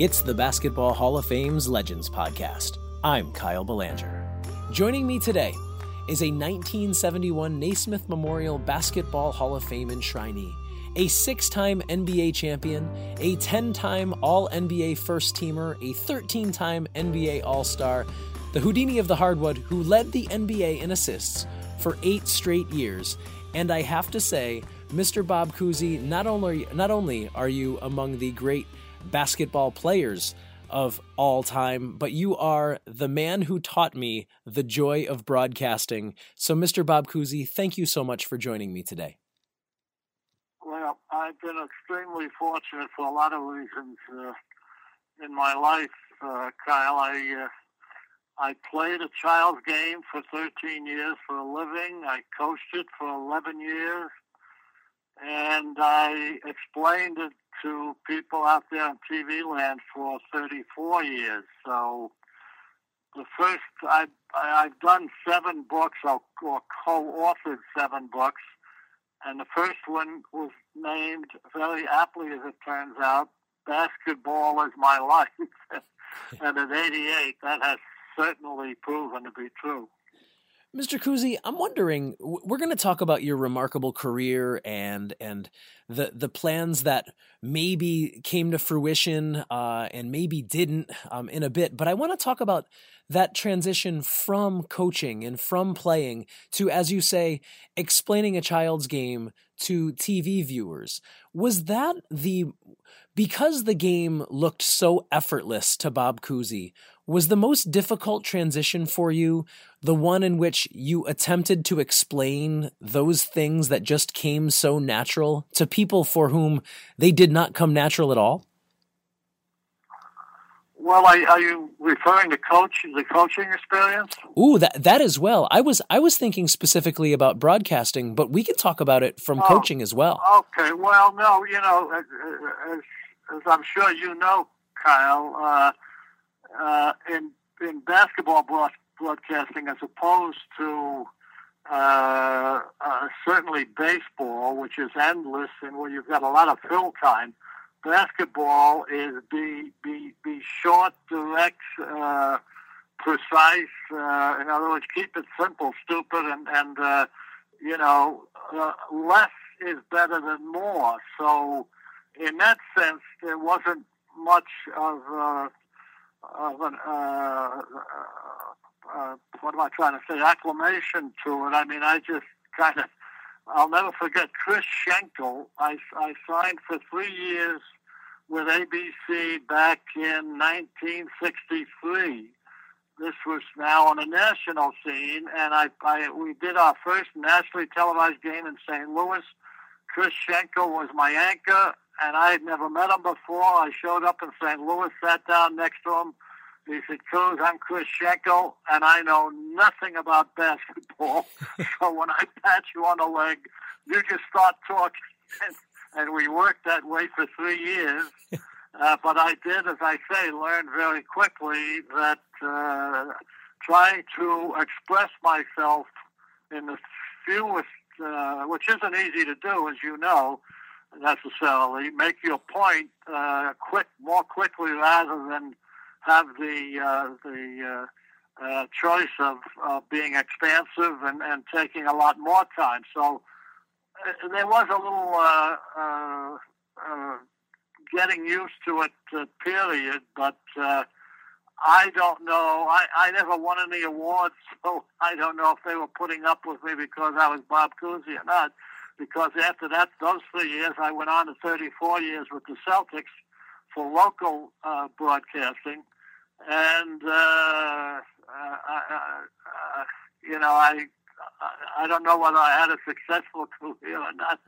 It's the Basketball Hall of Fame's Legends Podcast. I'm Kyle Belanger. Joining me today is a 1971 Naismith Memorial Basketball Hall of Fame enshrinee, a six time NBA champion, a 10 time All NBA first teamer, a 13 time NBA All Star, the Houdini of the Hardwood, who led the NBA in assists for eight straight years. And I have to say, Mr. Bob Cousy, not only, not only are you among the great basketball players of all time, but you are the man who taught me the joy of broadcasting. So, Mr. Bob Cousy, thank you so much for joining me today. Well, I've been extremely fortunate for a lot of reasons uh, in my life, uh, Kyle. I uh, I played a child's game for 13 years for a living. I coached it for 11 years, and I explained it to people out there in TV land for 34 years. So the first, I, I've done seven books or, or co-authored seven books. And the first one was named, very aptly as it turns out, Basketball is My Life. and at 88, that has certainly proven to be true. Mr. Cousy, I'm wondering. We're going to talk about your remarkable career and and the the plans that maybe came to fruition uh, and maybe didn't um, in a bit. But I want to talk about that transition from coaching and from playing to, as you say, explaining a child's game to TV viewers. Was that the because the game looked so effortless to Bob Cousy? Was the most difficult transition for you the one in which you attempted to explain those things that just came so natural to people for whom they did not come natural at all? Well, are, are you referring to coach the coaching experience? Ooh, that that as well. I was I was thinking specifically about broadcasting, but we can talk about it from oh, coaching as well. Okay. Well, no, you know, as, as, as I'm sure you know, Kyle. Uh, uh, in in basketball broadcasting as opposed to uh, uh, certainly baseball, which is endless and where you've got a lot of fill time. Basketball is be be be short, direct, uh, precise. Uh, in other words, keep it simple, stupid, and and you know less is better than more. So, in that sense, there wasn't much of uh, of an, uh, uh, uh, what am I trying to say, acclamation to it. I mean, I just kind of, I'll never forget Chris Schenkel. I, I signed for three years with ABC back in 1963. This was now on a national scene, and I, I we did our first nationally televised game in St. Louis. Chris Schenkel was my anchor, and I had never met him before. I showed up in St. Louis, sat down next to him. He said, Cooz, I'm Chris Schenkel, and I know nothing about basketball. so when I pat you on the leg, you just start talking. And, and we worked that way for three years. Uh, but I did, as I say, learn very quickly that uh, trying to express myself in the fewest, uh, which isn't easy to do, as you know, necessarily. Make your point uh, quick, more quickly rather than have the uh, the uh, uh, choice of being expansive and, and taking a lot more time. So uh, there was a little uh, getting used to it period, but uh, I don't know. I, I never won any awards, so I don't know if they were putting up with me because I was Bob Cousy or not because after that, those three years, I went on to 34 years with the Celtics for local uh, broadcasting, and uh, uh, uh, you know, I I don't know whether I had a successful career or not,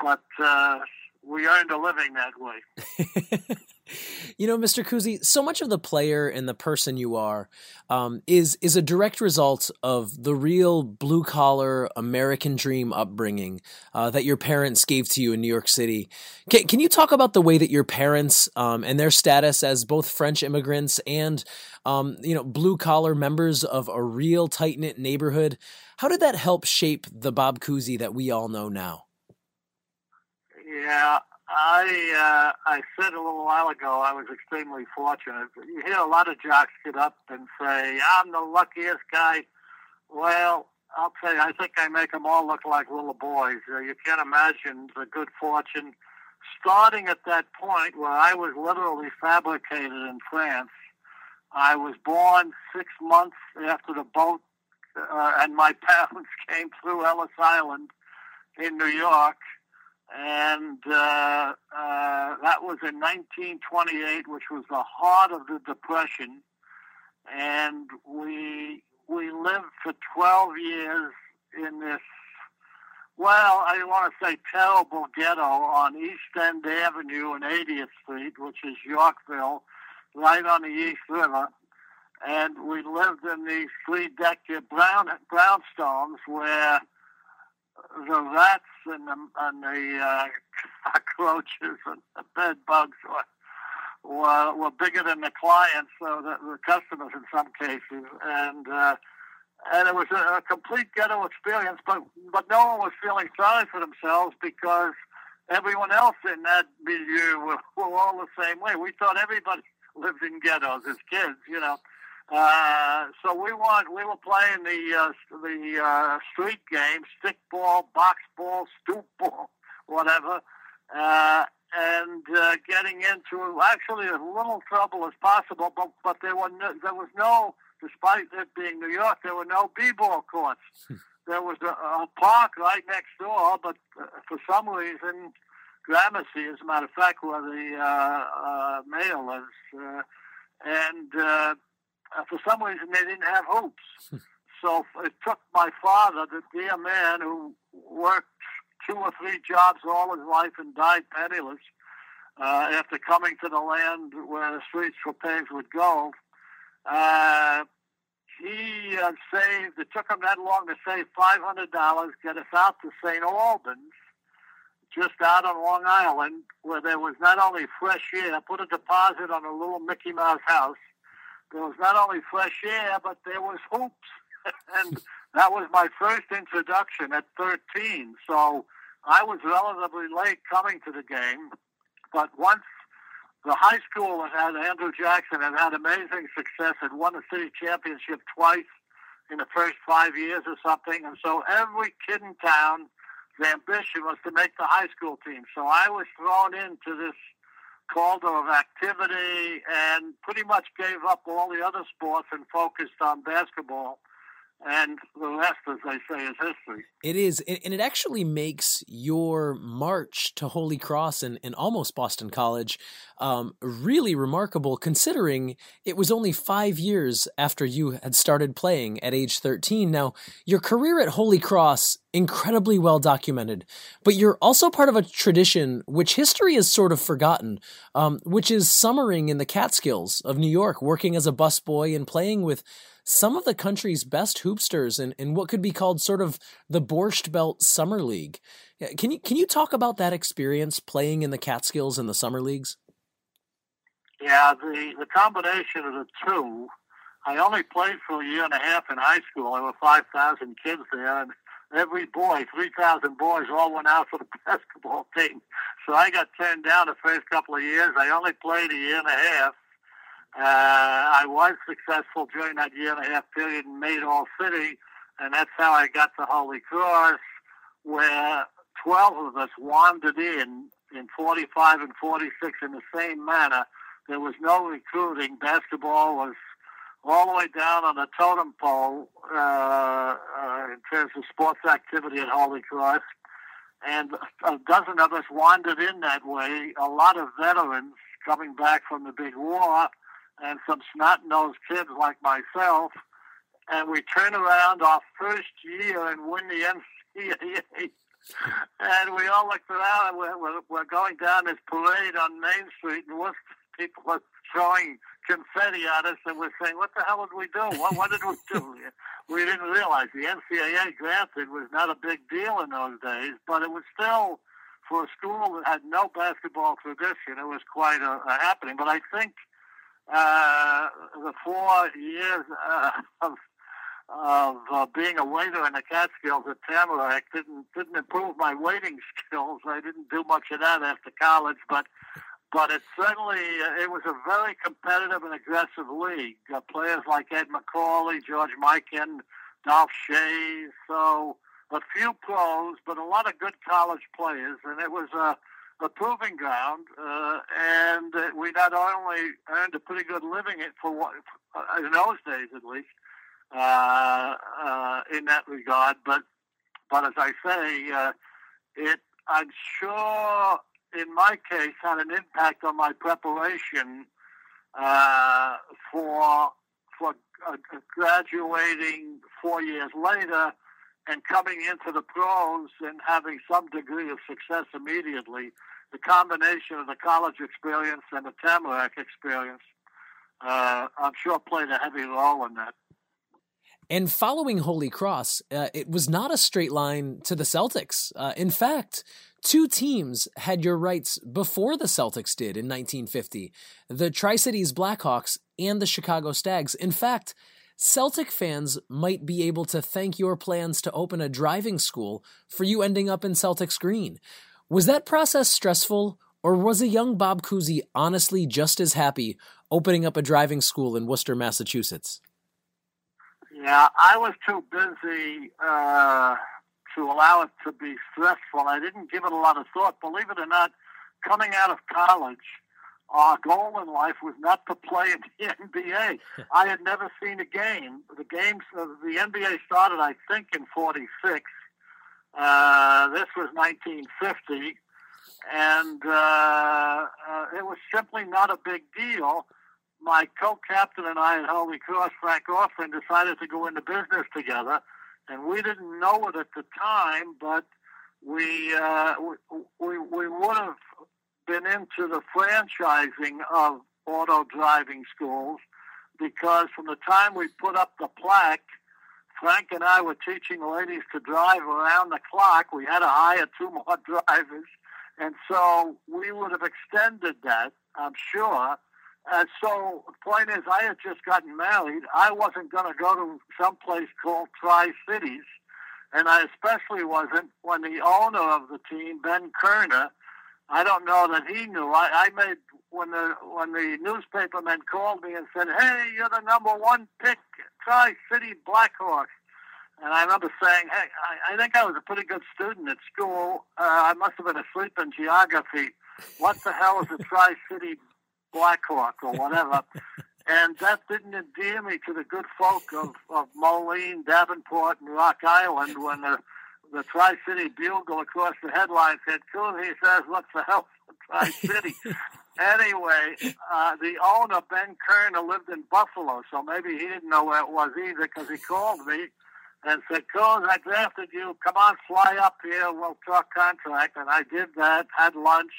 but uh, we earned a living that way. you know, Mr. Cousy, so much of the player and the person you are um, is is a direct result of the real blue collar American dream upbringing uh, that your parents gave to you in New York City. Can, can you talk about the way that your parents um, and their status as both French immigrants and um, you know blue collar members of a real tight knit neighborhood? How did that help shape the Bob Cousy that we all know now? Yeah, I uh, I said a little while ago I was extremely fortunate. You hear a lot of jocks get up and say, "I'm the luckiest guy." Well, I'll tell you, I think I make them all look like little boys. Uh, you can't imagine the good fortune. Starting at that point where I was literally fabricated in France, I was born six months after the boat uh, and my parents came through Ellis Island in New York and uh, uh, that was in 1928, which was the heart of the Depression. And we we lived for 12 years in this, well, I want to say terrible ghetto on East End Avenue and 80th Street, which is Yorkville, right on the East River. And we lived in these three-deck brown brownstones where the rats and the, and the uh, cockroaches and the bed bugs were, were, were bigger than the clients, so the, the customers in some cases. And uh, and it was a, a complete ghetto experience, but but no one was feeling sorry for themselves because everyone else in that milieu were, were all the same way. We thought everybody lived in ghettos as kids, you know. Uh, so we want we were playing the uh, the uh, street game, stick ball, box ball, stoop ball, whatever, uh, and uh, getting into actually as little trouble as possible. But but there were no, there was no, despite it being New York, there were no b-ball courts. Hmm. there was a, a park right next door, but uh, for some reason, Gramercy, as a matter of fact, where the uh, uh, mayor lives, uh, and uh, for some reason they didn't have hoops. so it took my father, the dear man who worked two or three jobs all his life and died penniless, uh, after coming to the land where the streets were paved with gold. Uh, he uh, saved, it took him that long to save $500, get us out to St. Albans, just out on Long Island, where there was not only fresh air, put a deposit on a little Mickey Mouse house, there was not only fresh air, but there was hoops. and that was my first introduction at 13. So I was relatively late coming to the game. But once the high school had had Andrew Jackson had had amazing success, had won the city championship twice in the first five years or something. And so every kid in town, the ambition was to make the high school team. So I was thrown into this called of activity and pretty much gave up all the other sports and focused on basketball. And the rest, as they say, is history. It is. And it actually makes your march to Holy Cross and, and almost Boston College um, really remarkable, considering it was only five years after you had started playing at age 13. Now, your career at Holy Cross incredibly well documented. But you're also part of a tradition which history has sort of forgotten, um, which is summering in the Catskills of New York, working as a busboy and playing with some of the country's best hoopsters in, in what could be called sort of the Borscht Belt Summer League. Can you can you talk about that experience playing in the Catskills in the summer leagues? Yeah, the the combination of the two. I only played for a year and a half in high school. There were five thousand kids there, and every boy, 3,000 boys, all went out for the basketball team. So I got turned down the first couple of years. I only played a year and a half. Uh, I was successful during that year and a half period in Maydole City, and that's how I got to Holy Cross, where 12 of us wandered in in 45 and 46 in the same manner. There was no recruiting. Basketball was all the way down on the totem pole uh, uh, in terms of sports activity at Holy Cross. And a dozen of us wandered in that way. A lot of veterans coming back from the big war, and some snot-nosed kids like myself. And we turn around our first year and win the NCAA. and we all looked around and we're, we're, we're going down this parade on Main Street, and Worcester people are throwing confetti at us, and we're saying, "What the hell did we do? What, what did we do?" we didn't realize the NCAA granted was not a big deal in those days, but it was still for a school that had no basketball tradition. It was quite a, a happening. But I think uh, the four years uh, of of uh, being a waiter in the Catskills at Tamarack didn't didn't improve my waiting skills. I didn't do much of that after college, but but it certainly uh, it was a very competitive and aggressive league. Uh, players like Ed Macauley, George Mikan, Dolph Schayes, so a few pros, but a lot of good college players, and it was a, a proving ground. Uh, and we not only earned a pretty good living it for what in those days, at least, uh, uh, in that regard, but but as I say, uh, it I'm sure in my case, had an impact on my preparation uh, for for uh, graduating four years later and coming into the pros and having some degree of success immediately. The combination of the college experience and the Tamarack experience, uh, I'm sure, played a heavy role in that. And following Holy Cross, uh, it was not a straight line to the Celtics. Uh, in fact, two teams had your rights before the Celtics did in 1950 the Tri Cities Blackhawks and the Chicago Stags. In fact, Celtic fans might be able to thank your plans to open a driving school for you ending up in Celtics Green. Was that process stressful, or was a young Bob Cousy honestly just as happy opening up a driving school in Worcester, Massachusetts? Yeah, I was too busy uh, to allow it to be stressful. I didn't give it a lot of thought. Believe it or not, coming out of college, our goal in life was not to play in the NBA. I had never seen a game. The games, uh, the NBA started, I think, in '46. Uh, this was 1950, and uh, uh, it was simply not a big deal. My co-captain and I at Holy Cross, Frank Oftring, decided to go into business together, and we didn't know it at the time, but we uh, we, we would have been into the franchising of auto driving schools because from the time we put up the plaque, Frank and I were teaching ladies to drive around the clock. We had to hire two more drivers, and so we would have extended that, I'm sure and so the point is, I had just gotten married. I wasn't going to go to some place called Tri Cities, and I especially wasn't when the owner of the team, Ben Kerner, I don't know that he knew. I, I made when the when the newspapermen called me and said, "Hey, you're the number one pick, Tri City Blackhawks." And I remember saying, "Hey, I, I think I was a pretty good student at school. Uh, I must have been asleep in geography. What the hell is a Tri City Blackhawk or whatever. and that didn't endear me to the good folk of, of Moline, Davenport, and Rock Island when the, the Tri City Bugle across the headline said, Cool, he says, what the hell Tri City? anyway, uh, the owner, Ben Kerner, lived in Buffalo, so maybe he didn't know where it was either because he called me and said, Cooz, I drafted you. Come on, fly up here. We'll talk contract. And I did that, had lunch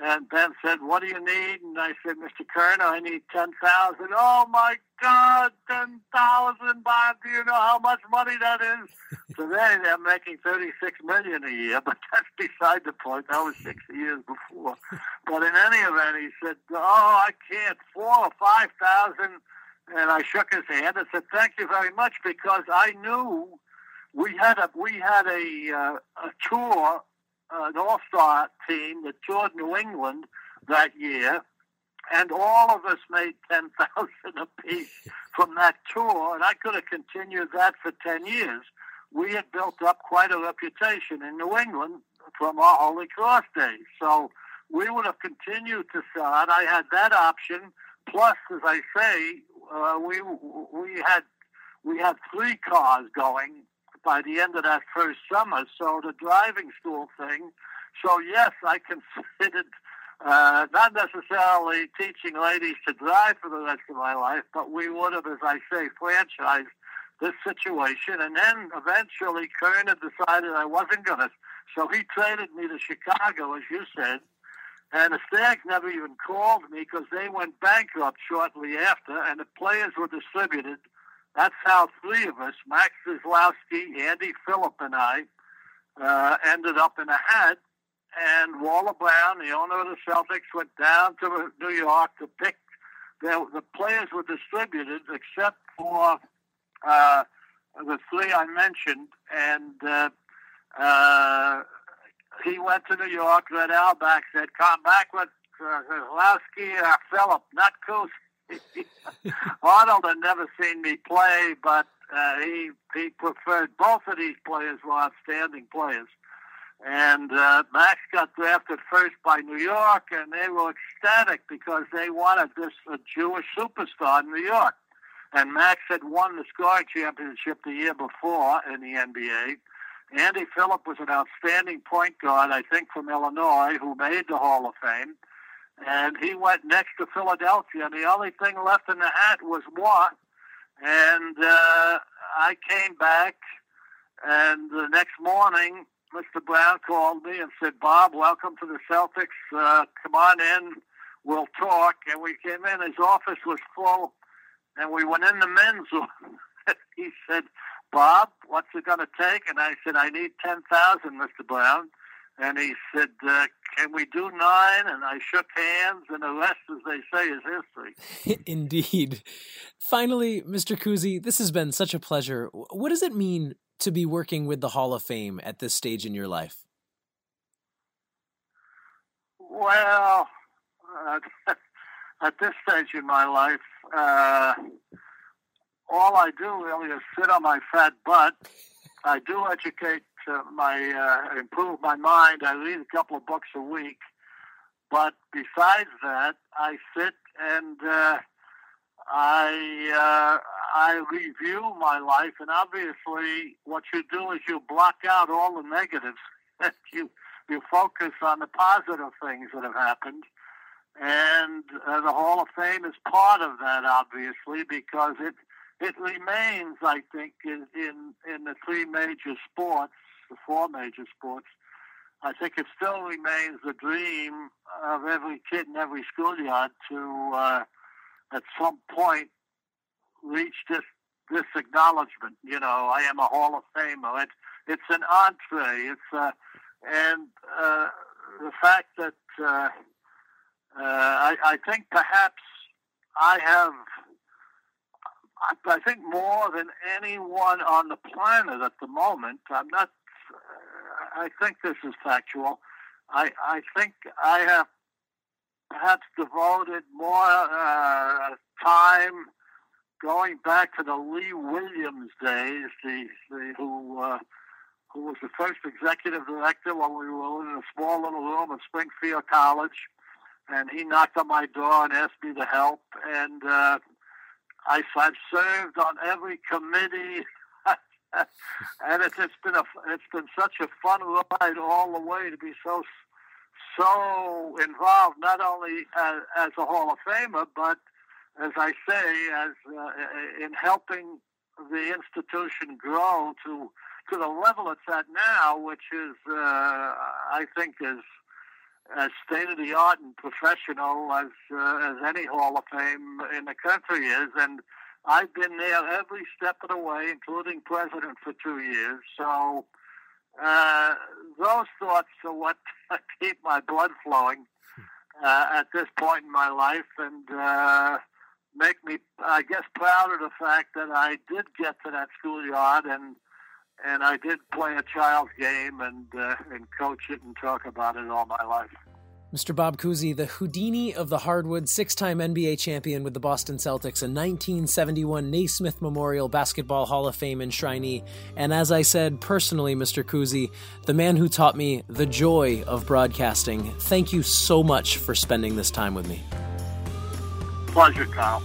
and Ben said, "What do you need?" And I said, "Mr. Kerner, I need ten thousand. Oh my God, ten thousand, Bob! Do you know how much money that is? Today they're making thirty-six million a year, but that's beside the point. That was six years before. But in any event, he said, "Oh, I can't. Four or five thousand. And I shook his hand and said, "Thank you very much," because I knew we had a we had a uh, a tour uh, an all-star team that toured New England that year, and all of us made ten thousand apiece from that tour, and I could have continued that for ten years. We had built up quite a reputation in New England from our Holy Cross days, so we would have continued to sell it. I had that option. Plus, as I say, uh, we we had we had three cars going by the end of that first summer. So the driving school thing. So yes, I considered uh, not necessarily teaching ladies to drive for the rest of my life, but we would have, as I say, franchised this situation. And then eventually, Kerner decided I wasn't going to. So he traded me to Chicago, as you said. And the Stags never even called me because they went bankrupt shortly after, and the players were distributed that's how three of us, Max Kozlowski, Andy Phillip, and I, uh, ended up in a hat. And Walter Brown, the owner of the Celtics, went down to New York to pick. The, the players were distributed except for uh, the three I mentioned, and uh, uh, he went to New York. Red Auerbach said, "Come back with uh, Lasky or Phillip, not Cooz." Arnold had never seen me play, but uh, he he preferred both of these players were outstanding players. And uh, Max got drafted first by New York, and they were ecstatic because they wanted this a Jewish superstar in New York. And Max had won the scoring championship the year before in the NBA. Andy Phillip was an outstanding point guard, I think, from Illinois, who made the Hall of Fame. And he went next to Philadelphia, and the only thing left in the hat was Moi. And uh, I came back, and the next morning, Mr. Brown called me and said, Bob, welcome to the Celtics. Uh, come on in. We'll talk. And we came in. His office was full, and we went in the men's room. he said, Bob, what's it going to take? And I said, I need 10000 Mr. Brown. And he said, uh, can we do nine? And I shook hands, and the rest, as they say, is history. Indeed. Finally, Mr. Cousy, this has been such a pleasure. What does it mean to be working with the Hall of Fame at this stage in your life? Well, uh, at this stage in my life, uh, all I do really is sit on my fat butt. I do educate uh, my, uh, improve my mind. I read a couple of books a week. But besides that, I sit and uh, I uh, I review my life, and obviously, what you do is you block out all the negatives. you you focus on the positive things that have happened, and uh, the Hall of Fame is part of that, obviously, because it it remains, I think, in in, in the three major sports, the four major sports. I think it still remains the dream of every kid in every schoolyard to, uh, at some point, reach this this acknowledgement. You know, I am a Hall of Famer. It's it's an entree. It's uh, and uh, the fact that uh, I, I think perhaps I have I think more than anyone on the planet at the moment. I'm not. I think this is factual. I I think I have perhaps devoted more uh, time going back to the Lee Williams days, the, the who uh, who was the first executive director when we were in a small little room at Springfield College, and he knocked on my door and asked me to help, and uh, I, I've served on every committee. and it's, it's been a it's been such a fun ride all the way to be so so involved not only as, as a Hall of Famer but as I say as uh, in helping the institution grow to to the level it's at now, which is uh, I think is as state of the art and professional as uh, as any Hall of Fame in the country is, and I've been there every step of the way, including president for two years. So uh, those thoughts are what keep my blood flowing uh, at this point in my life, and uh, make me, I guess, proud of the fact that I did get to that schoolyard and and I did play a child's game and uh, and coach it and talk about it all my life. Mr. Bob Cousy, the Houdini of the hardwood, six time NBA champion with the Boston Celtics, a 1971 Naismith Memorial Basketball Hall of Fame enshrinee, and as I said personally, Mr. Cousy, the man who taught me the joy of broadcasting. Thank you so much for spending this time with me. Pleasure, Kyle.